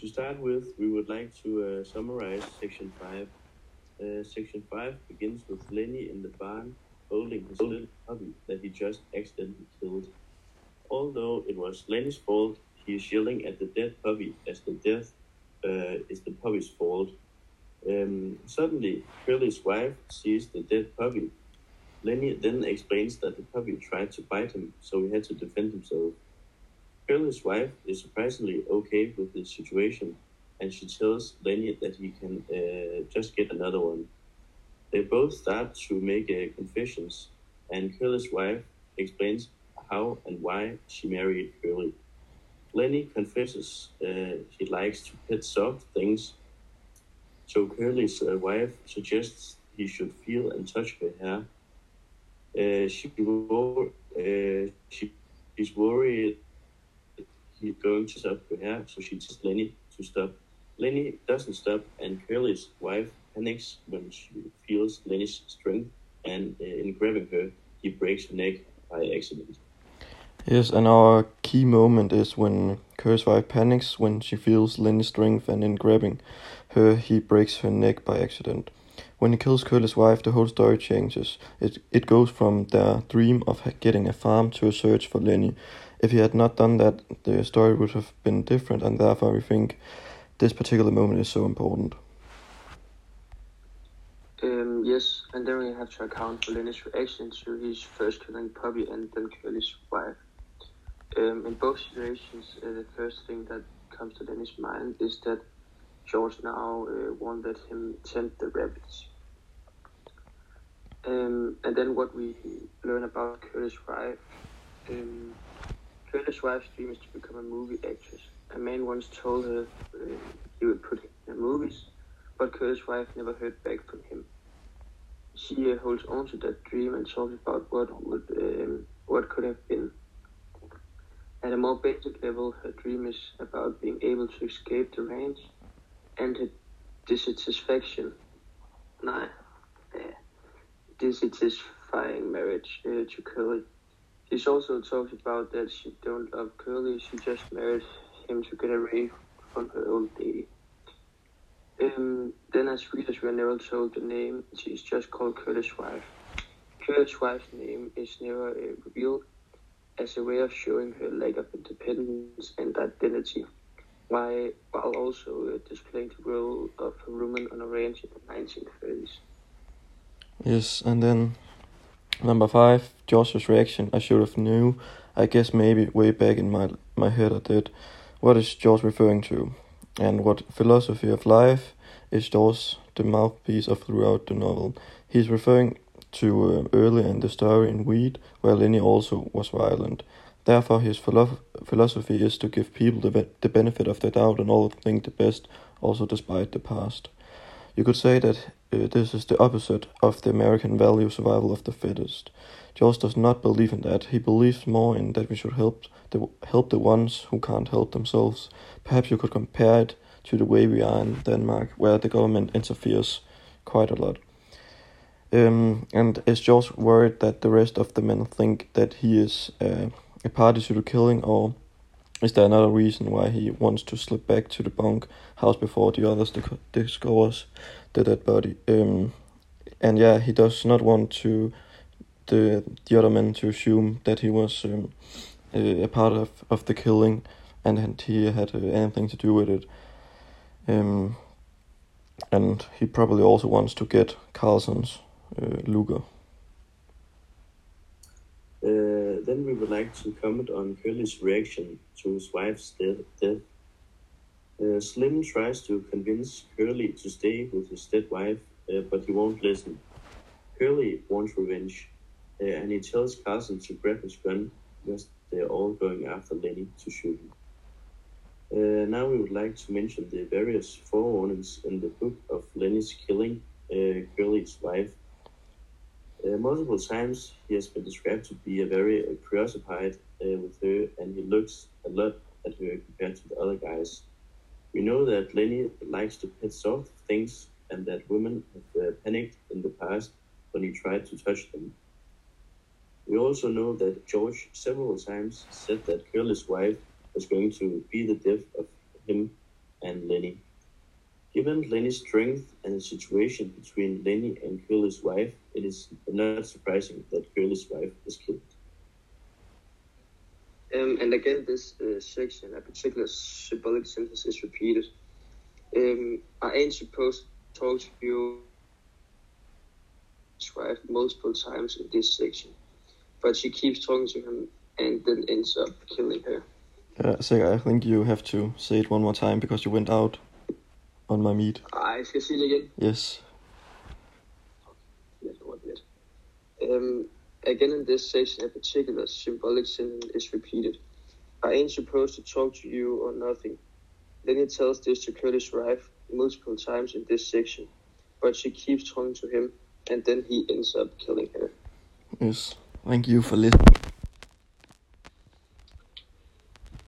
To start with, we would like to uh, summarize Section 5. Uh, section 5 begins with Lennie in the barn holding his little puppy that he just accidentally killed. Although it was Lennie's fault, he is yelling at the dead puppy as the death uh, is the puppy's fault. Um, suddenly, Curley's wife sees the dead puppy. Lennie then explains that the puppy tried to bite him, so he had to defend himself. Curley's wife is surprisingly okay with the situation, and she tells Lennie that he can uh, just get another one. They both start to make uh, confessions, and Curley's wife explains how and why she married Curley. Lennie confesses uh, he likes to pet soft things, so Curley's uh, wife suggests he should feel and touch her hair. Uh, she, uh, she, she's worried going to stop her so she tells Lennie to stop. Lennie doesn't stop, and Curley's wife panics when she feels Lennie's strength, and uh, in grabbing her, he breaks her neck by accident. Yes, and our key moment is when Curley's wife panics when she feels Lennie's strength, and in grabbing her, he breaks her neck by accident. When he kills Curley's wife, the whole story changes. It, it goes from their dream of getting a farm to a search for Lennie. If he had not done that, the story would have been different, and therefore we think this particular moment is so important. Um, yes, and then we have to account for Lennie's reaction to his first killing Puppy and then Curley's wife. Um, in both situations, uh, the first thing that comes to Lennie's mind is that George now uh, won't let him tempt the rabbits. Um, and then what we learn about Curley's wife. Um, Curley's wife's dream is to become a movie actress. A man once told her uh, he would put her in movies, but Curley's wife never heard back from him. She uh, holds on to that dream and talks about what would um, what could have been. At a more basic level, her dream is about being able to escape the range and her dissatisfaction. Nah, uh, dissatisfying marriage uh, to Curley. She's also talks about that she don't love Curley. She just married him to get away from her old lady. Um, then as readers were never told the name, she's just called Curley's wife. Curley's wife's name is never uh, revealed as a way of showing her lack of independence and identity, while, while also uh, displaying the role of a woman on a ranch in the 1930s. Yes, and then number five, Josh's reaction. I should have knew. I guess maybe way back in my my head I did. What is Josh referring to? and what philosophy of life is Dawes the mouthpiece of throughout the novel. He's referring to uh, early in the story in Weed, where Lennie also was violent. Therefore, his philo- philosophy is to give people the, the benefit of the doubt and all think the best, also despite the past. You could say that uh, this is the opposite of the American value survival of the fittest. Josh does not believe in that. He believes more in that we should help the help the ones who can't help themselves. Perhaps you could compare it to the way we are in Denmark, where the government interferes quite a lot. Um, and is Josh worried that the rest of the men think that he is uh, a party to the killing, or is there another reason why he wants to slip back to the bunk house before the others discovers the dead body? Um, and yeah, he does not want to the the other men to assume that he was um, a, a, part of, of the killing and, and he had uh, anything to do with it. Um, and he probably also wants to get Carlson's uh, Luger. Uh, then we would like to comment on Curley's reaction to his wife's death. Uh, Slim tries to convince Curley to stay with his dead wife, uh, but he won't listen. Curley wants revenge, uh, and he tells Carlson to grab his gun because they're all going after Lennie to shoot him. Uh, now we would like to mention the various forewarnings in the book of Lennie's killing uh, Curley's wife. Uh, multiple times he has been described to be a very uh, preoccupied uh, with her, and he looks a lot at her compared to the other guys. We know that Lennie likes to pet soft things, and that women have uh, panicked in the past when he tried to touch them. We also know that George several times said that Curley's wife was going to be the death of him and Lennie. Given Lennie's strength and the situation between Lennie and Curley's wife, it is not surprising that Curley's wife is killed. Um, and again, this uh, section, a particular symbolic sentence is repeated. Um, I ain't supposed to talk to you his wife multiple times in this section, but she keeps talking to him and then ends up killing her. Yeah, so I think you have to say it one more time because you went out on my meet. Ej, skal jeg sige det igen? Yes. Yes, one minute. Um, again, in this section, a particular symbolic sentence is repeated. I ain't supposed to talk to you or nothing. Then he tells this to Curtis wife multiple times in this section, but she keeps talking to him, and then he ends up killing her. Yes. Thank you for listening.